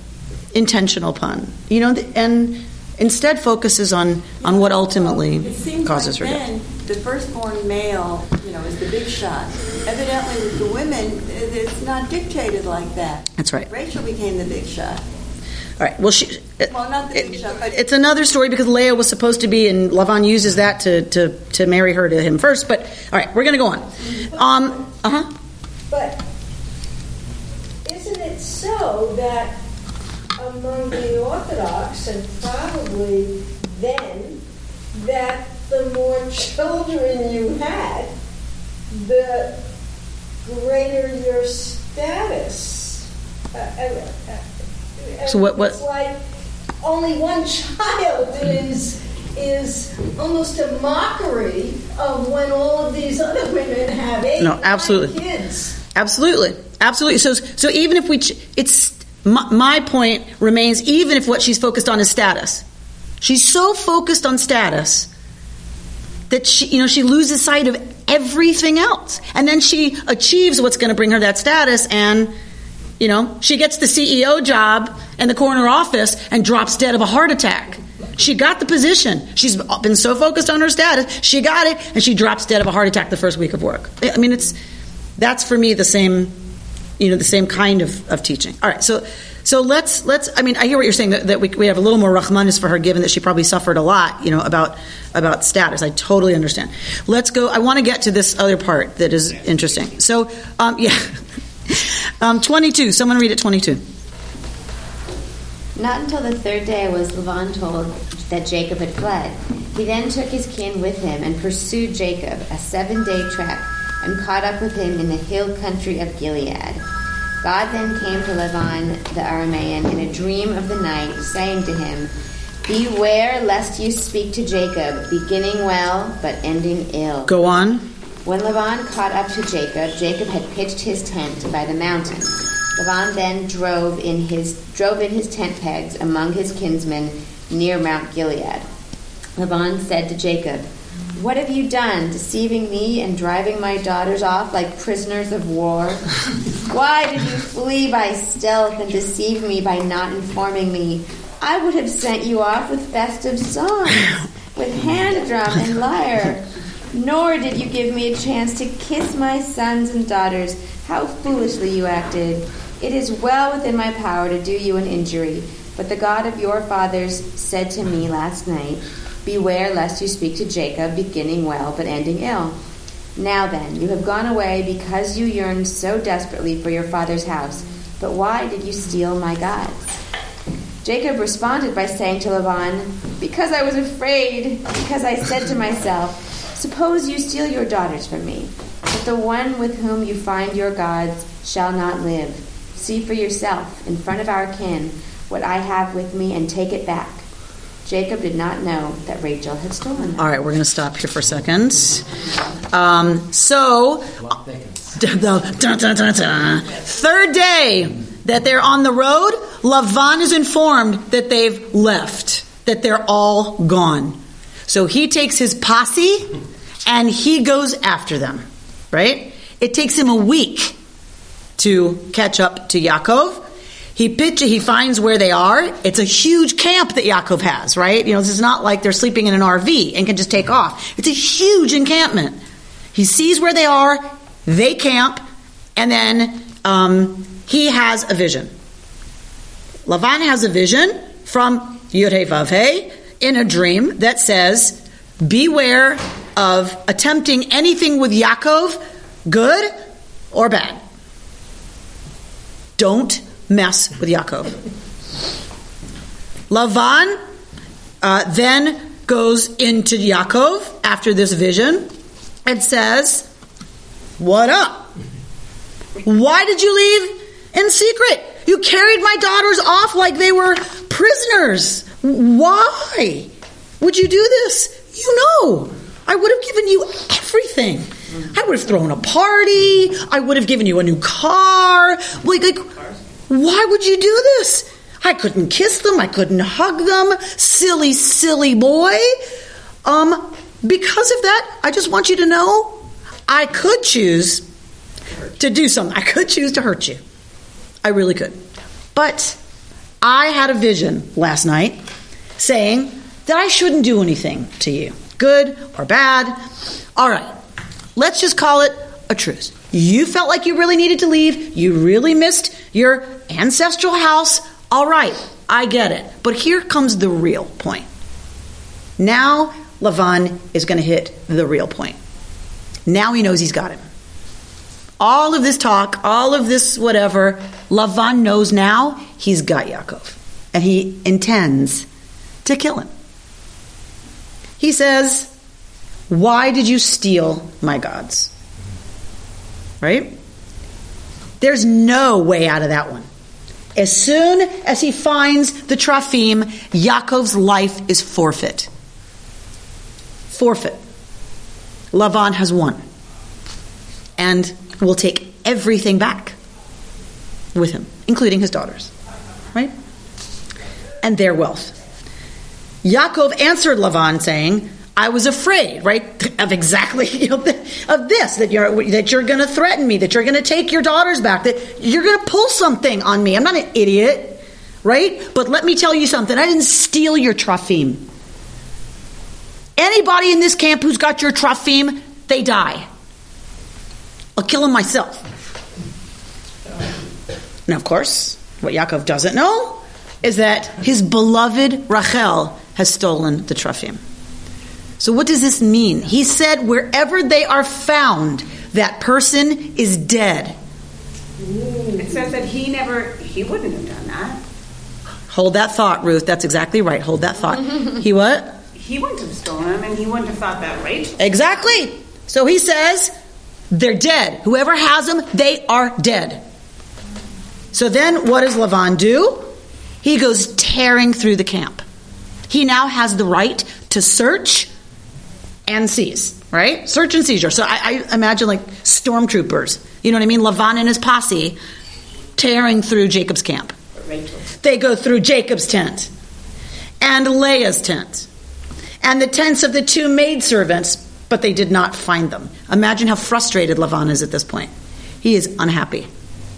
Intentional pun, you know, and instead focuses on on what ultimately
It seems
causes
like
her
then
death.
the firstborn male, you know, is the big shot. Evidently, with the women, it's not dictated like that.
That's right.
Rachel became the big shot.
All right. Well, she.
Well, not the big shot, but
It's another story because Leah was supposed to be, and Lavan uses that to, to, to marry her to him first. But all right, we're going to go on. Um, uh huh.
But isn't it so that among the Orthodox, and probably then, that the more children you had, the greater your status? Uh, uh, uh,
So what- what-
It's like only one child is is almost a mockery of when all of these other women have eight,
No, absolutely.
kids.
Absolutely, absolutely. So, so even if we, ch- it's my, my point remains. Even if what she's focused on is status, she's so focused on status that she, you know, she loses sight of everything else, and then she achieves what's going to bring her that status, and you know, she gets the CEO job in the corner office and drops dead of a heart attack. She got the position. She's been so focused on her status, she got it, and she drops dead of a heart attack the first week of work. I mean, it's that's for me the same, you know, the same kind of, of teaching. All right, so so let's let's. I mean, I hear what you're saying that, that we, we have a little more rahmanis for her, given that she probably suffered a lot, you know, about about status. I totally understand. Let's go. I want to get to this other part that is interesting. So, um, yeah, um, 22. Someone read it. 22.
Not until the third day was Lavan told that Jacob had fled. He then took his kin with him and pursued Jacob a seven day trek and caught up with him in the hill country of Gilead. God then came to Lavan the Aramean in a dream of the night, saying to him, Beware lest you speak to Jacob, beginning well but ending ill.
Go on.
When Laban caught up to Jacob, Jacob had pitched his tent by the mountain. Laban then drove in his drove in his tent pegs among his kinsmen near Mount Gilead. Laban said to Jacob, What have you done, deceiving me and driving my daughters off like prisoners of war? Why did you flee by stealth and deceive me by not informing me? I would have sent you off with festive songs, with hand drum and lyre. Nor did you give me a chance to kiss my sons and daughters. How foolishly you acted. It is well within my power to do you an injury. But the God of your fathers said to me last night, Beware lest you speak to Jacob, beginning well but ending ill. Now then, you have gone away because you yearned so desperately for your father's house. But why did you steal my gods? Jacob responded by saying to Laban, Because I was afraid, because I said to myself, Suppose you steal your daughters from me, but the one with whom you find your gods shall not live. See for yourself, in front of our kin, what I have with me, and take it back. Jacob did not know that Rachel had stolen.
All right, we're going to stop here for a second. Um, so, third day that they're on the road, Lavan is informed that they've left, that they're all gone. So he takes his posse and he goes after them, right? It takes him a week to catch up to Yaakov. He pitch, he finds where they are. It's a huge camp that Yaakov has, right? You know, this is not like they're sleeping in an RV and can just take off. It's a huge encampment. He sees where they are, they camp, and then um, he has a vision. Lavan has a vision from Yud Vavhe in a dream that says, "Beware of attempting anything with Yaakov, good or bad. Don't mess with Yaakov. Lavan uh, then goes into Yaakov after this vision and says, What up? Why did you leave in secret? You carried my daughters off like they were prisoners. Why would you do this? You know, I would have given you everything. I would have thrown a party. I would have given you a new car. Like, like why would you do this? I couldn't kiss them. I couldn't hug them. Silly, silly boy. Um, because of that, I just want you to know I could choose to do something. I could choose to hurt you. I really could. But I had a vision last night saying that I shouldn't do anything to you, good or bad. All right, let's just call it a truce. You felt like you really needed to leave. You really missed your ancestral house. All right, I get it. But here comes the real point. Now, Lavan is going to hit the real point. Now he knows he's got him. All of this talk, all of this whatever, Lavan knows now he's got Yaakov. And he intends to kill him. He says, Why did you steal my gods? Right? There's no way out of that one. As soon as he finds the Trophim, Yaakov's life is forfeit. Forfeit. Lavan has won. And will take everything back with him, including his daughters. Right? And their wealth. Yaakov answered Lavan saying, I was afraid, right, of exactly you know, of this that you're that you're going to threaten me, that you're going to take your daughters back, that you're going to pull something on me. I'm not an idiot, right? But let me tell you something. I didn't steal your trophim. Anybody in this camp who's got your trophim, they die. I'll kill them myself. Now, of course, what Yaakov doesn't know is that his beloved Rachel has stolen the trophim. So, what does this mean? He said, wherever they are found, that person is dead.
It says that he never, he wouldn't have done that.
Hold that thought, Ruth. That's exactly right. Hold that thought. he what?
He wouldn't have stolen them, and he wouldn't have thought that, right?
Exactly. So he says, they're dead. Whoever has them, they are dead. So then what does Lavan do? He goes tearing through the camp. He now has the right to search and seize, right? Search and seizure. So I, I imagine like stormtroopers. You know what I mean? Lavan and his posse tearing through Jacob's camp. They go through Jacob's tent and Leah's tent and the tents of the two maidservants, but they did not find them. Imagine how frustrated Lavan is at this point. He is unhappy,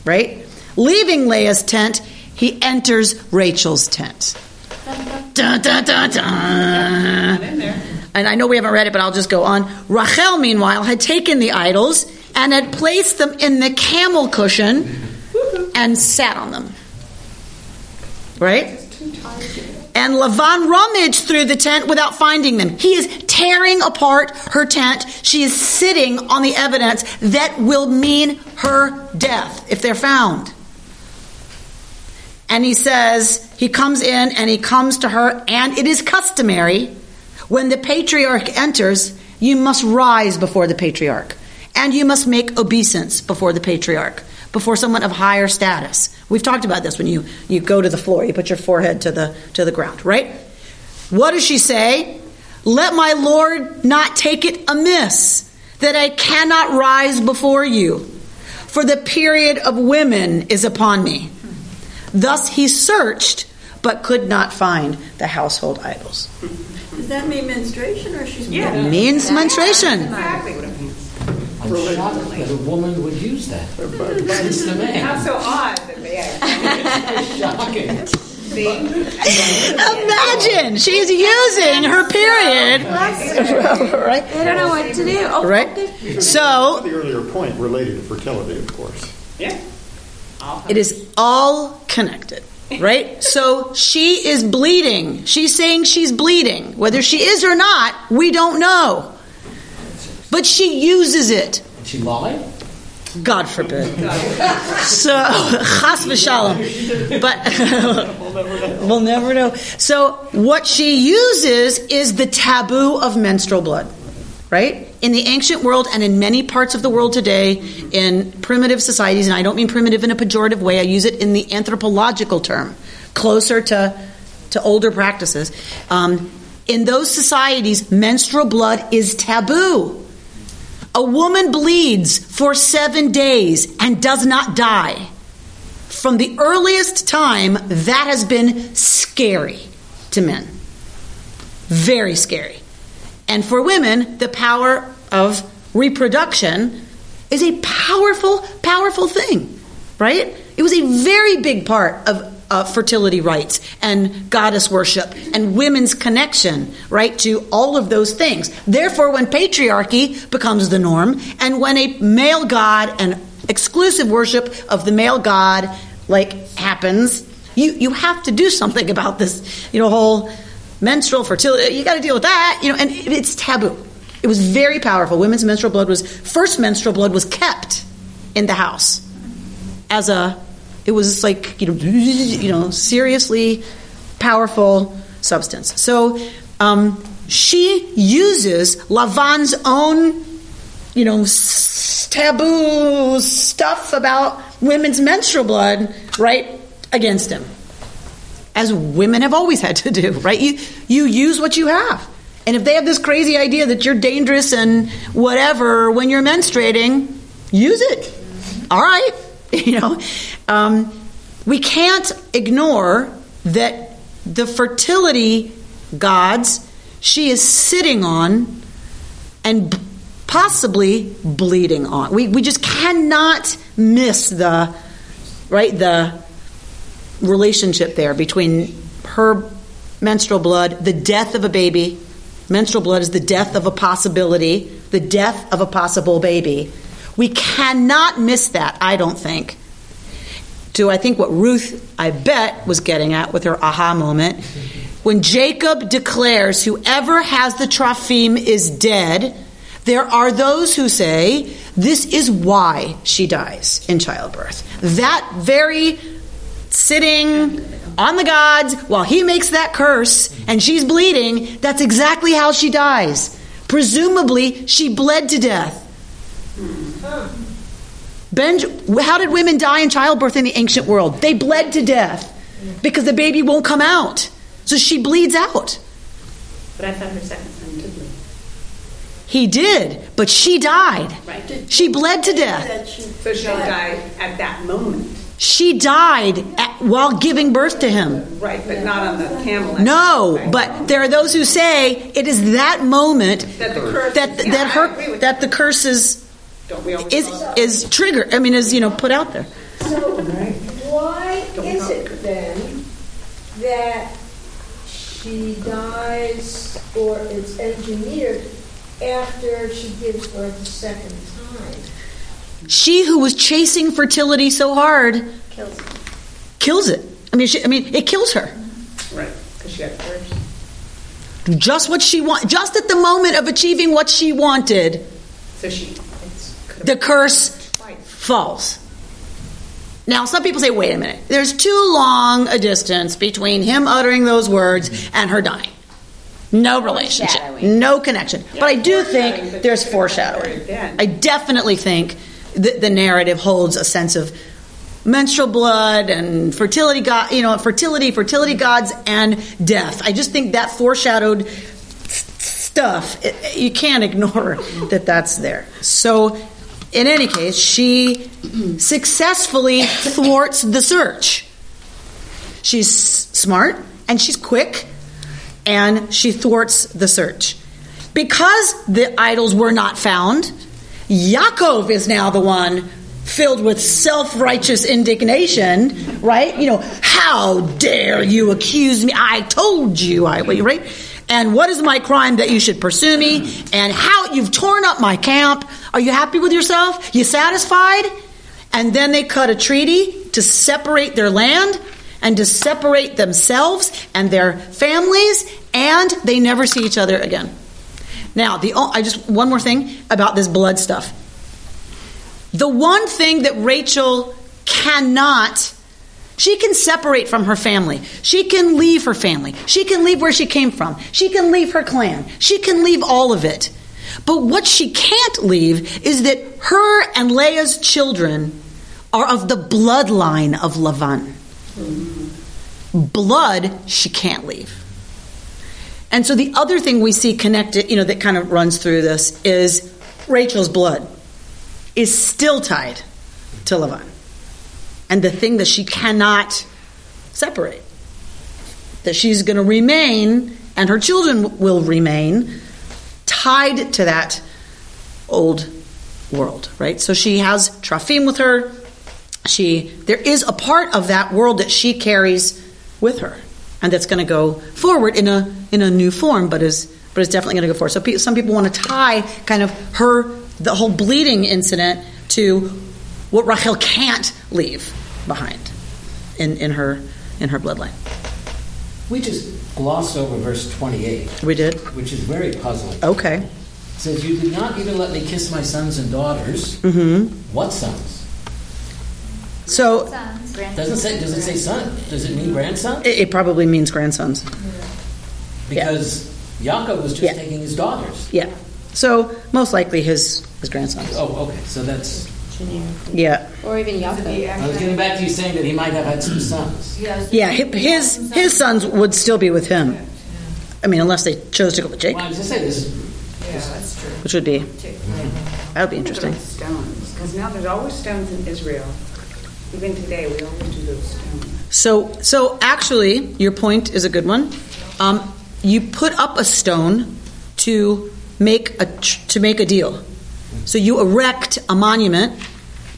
right? Leaving Leah's tent, he enters Rachel's tent. Dun, dun, dun. And I know we haven't read it, but I'll just go on. Rachel, meanwhile, had taken the idols and had placed them in the camel cushion and sat on them. Right? And Lavan rummaged through the tent without finding them. He is tearing apart her tent. She is sitting on the evidence that will mean her death if they're found. And he says, he comes in and he comes to her, and it is customary when the patriarch enters, you must rise before the patriarch, and you must make obeisance before the patriarch, before someone of higher status. We've talked about this when you, you go to the floor, you put your forehead to the, to the ground, right? What does she say? Let my Lord not take it amiss that I cannot rise before you, for the period of women is upon me. Thus he searched, but could not find the household idols.
Does that mean menstruation or she's
Yeah.
It means menstruation.
Exactly what it means.
I'm shocked that a woman would use that. It's the
Not
man.
so odd that they actually.
Shocking.
See?
Imagine she's using her period. right?
I don't know what to do. Oh,
Right? So
The earlier point related to fertility, of course.
Yeah.
it is all connected. Right? So she is bleeding. She's saying she's bleeding. Whether she is or not, we don't know. but she uses it.
She lie?
God forbid. So, chas v'shalom. But we'll never know. So, what she uses is the taboo of menstrual blood, right? In the ancient world and in many parts of the world today, in primitive societies, and I don't mean primitive in a pejorative way, I use it in the anthropological term, closer to, to older practices. Um, in those societies, menstrual blood is taboo. A woman bleeds for seven days and does not die. From the earliest time, that has been scary to men. Very scary. And for women, the power of reproduction is a powerful, powerful thing, right? It was a very big part of uh, fertility rites and goddess worship and women's connection, right, to all of those things. Therefore, when patriarchy becomes the norm and when a male god and exclusive worship of the male god like happens, you you have to do something about this, you know, whole menstrual fertility. You got to deal with that, you know, and it's taboo. It was very powerful. Women's menstrual blood was first menstrual blood was kept in the house as a it was like you know you know seriously powerful substance. So um, she uses Lavan's own you know s- taboo stuff about women's menstrual blood right against him, as women have always had to do. Right? You you use what you have. And if they have this crazy idea that you're dangerous and whatever when you're menstruating, use it. All right. You know, um, we can't ignore that the fertility gods she is sitting on and possibly bleeding on. We, we just cannot miss the right the relationship there between her menstrual blood, the death of a baby. Menstrual blood is the death of a possibility, the death of a possible baby. We cannot miss that, I don't think. To I think what Ruth, I bet, was getting at with her aha moment. When Jacob declares, Whoever has the trophim is dead, there are those who say, This is why she dies in childbirth. That very sitting on the gods while he makes that curse and she's bleeding, that's exactly how she dies. Presumably, she bled to death. Benj, how did women die in childbirth in the ancient world? They bled to death because the baby won't come out. So she bleeds out.
But I thought her second son did bleed.
He did, but she died.
Right.
She bled to death.
So she died at that moment.
She died at, while giving birth to him.
Right, but not on the camel.
No, but there are those who say it is that moment
That the curse
that
is- yeah,
that her that the curse is
Don't we always
is
call
triggered. I mean, is you know put out there.
So why is it then that she dies or it's engineered after she gives birth the second time?
She who was chasing fertility so hard
Kills.
kills it. I mean, she, I mean, it kills her.
Right, because she got first.
Just what she want. Just at the moment of achieving what she wanted,
So she. It's,
the curse falls. Now, some people say, wait a minute, there's too long a distance between him uttering those words and her dying. No relationship, no connection. But I do think there's foreshadowing. I definitely think that the narrative holds a sense of menstrual blood and fertility god, you know, fertility, fertility gods, and death. I just think that foreshadowed stuff. it- you can't ignore that that's there. So, in any case, she successfully thwarts the search. She's smart and she's quick and she thwarts the search. Because the idols were not found, Yaakov is now the one filled with self righteous indignation, right? You know, how dare you accuse me? I told you I, right? And what is my crime that you should pursue me? And how you've torn up my camp. Are you happy with yourself? You satisfied? And then they cut a treaty to separate their land and to separate themselves and their families, and they never see each other again. Now, the I just one more thing about this blood stuff. The one thing that Rachel cannot she can separate from her family. She can leave her family. She can leave where she came from. She can leave her clan. She can leave all of it. But what she can't leave is that her and Leah's children are of the bloodline of Lavan. Blood she can't leave. And so the other thing we see connected, you know, that kind of runs through this is Rachel's blood is still tied to Lavan. And the thing that she cannot separate. That she's going to remain, and her children will remain, tied to that old world, right? So she has Trafim with her. She there is a part of that world that she carries with her, and that's going to go forward in a in a new form, but is but is definitely going to go forward. So pe- some people want to tie kind of her the whole bleeding incident to what Rachel can't leave behind in, in her in her bloodline.
We just glossed over verse 28.
We did?
Which is very puzzling.
Okay.
It says, You did not even let me kiss my sons and daughters.
Mm-hmm.
What sons?
So
Doesn't say doesn't say son. Does it mean grandson?
it, it probably means grandsons.
Because Yaakov was just
Yeah.
taking his daughters.
Yeah. So most likely his his grandsons.
Oh, okay. So that's
Yeah.
Or even Yaakov.
I was getting back to you saying that he might have had some sons.
Yeah. hi- His his sons would still be with him. I mean, unless they chose to go with Jacob,
Well, I was just saying this.
Yeah, that's true.
which would be that would be interesting.
Stones, because now there's always stones in Israel. Even today, we always do those stones.
So, so actually, your point is a good one. Um, you put up a stone to make a to make a deal. So you erect a monument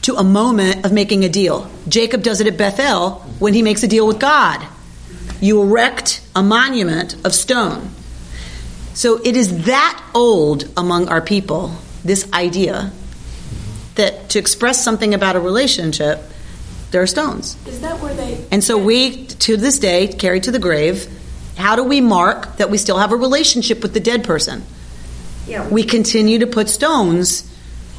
to a moment of making a deal. Jacob does it at Bethel when he makes a deal with God. You erect a monument of stone. So it is that old among our people, this idea that to express something about a relationship, there are stones.
Is that where they?
And so we, to this day, carry to the grave. How do we mark that we still have a relationship with the dead person?
Yeah,
We continue to put stones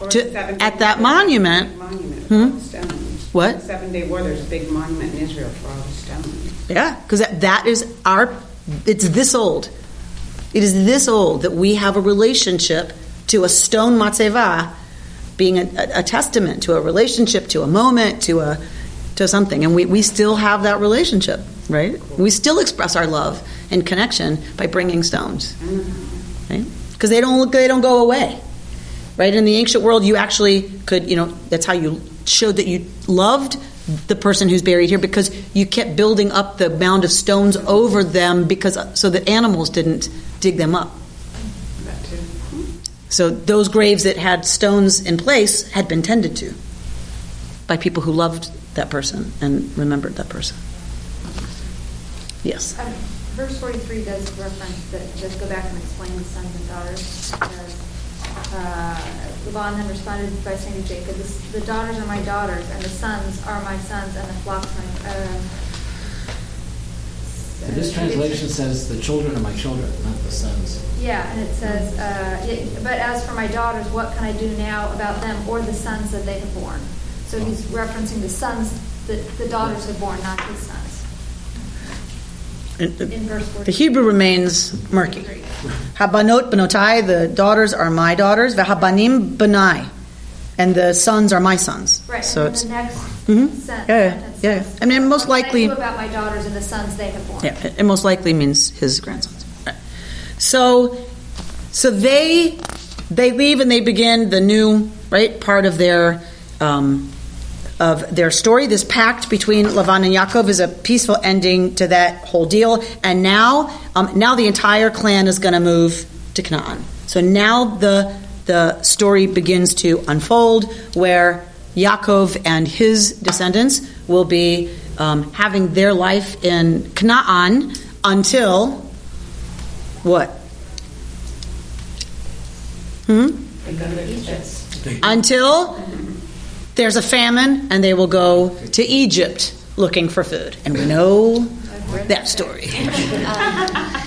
to, at that monument.
Monument.
Hmm?
stones.
What?
Seven Day War. There's a big monument in Israel for all the stones.
Yeah, because that, that is our. It's this old. It is this old that we have a relationship to a stone matzeva, being a, a, a testament to a relationship, to a moment, to a to something, and we, we still have that relationship, right? We still express our love and connection by bringing stones, right? Because they don't they don't go away, right? In the ancient world, you actually could, you know, that's how you showed that you loved the person who's buried here because you kept building up the mound of stones over them because so that animals didn't dig them up. So those graves that had stones in place had been tended to by people who loved that person and remembered that person. Yes.
Um, Verse 43 does reference that, just go back and explain the sons and daughters. It says, uh, Laban then responded by saying to Jacob, "The the daughters are my daughters, and the sons are my sons, and the flocks my." Uh,
So this translation says the children are my children, not the sons.
Yeah, and it says, uh, it- but as for my daughters, what can I do now about them or the sons that they have borne? So he's referencing the sons that the daughters have born, not his sons.
Uh,
In verse 43.
The Hebrew remains murky. Habanot benotai, the daughters are my daughters. Vahabanim benai, and the sons are my sons.
Right,
So it's
then the next
Mhm.
sen-
Yeah, yeah,
sentence
yeah. I mean, most likely-
I about my daughters and the sons they have borne.
Yeah, it it most likely means his grandsons. Right. So, so they they leave and they begin the new right part of their um, of their story. This pact between Lavan and Yaakov is a peaceful ending to that whole deal. And now, um, now the entire clan is going to move to Canaan. So now the the story begins to unfold, where Yaakov and his descendants will be um, having their life in Canaan until what? Hmm? Until there's a famine and they will go to Egypt looking for food. And we know that story. Um,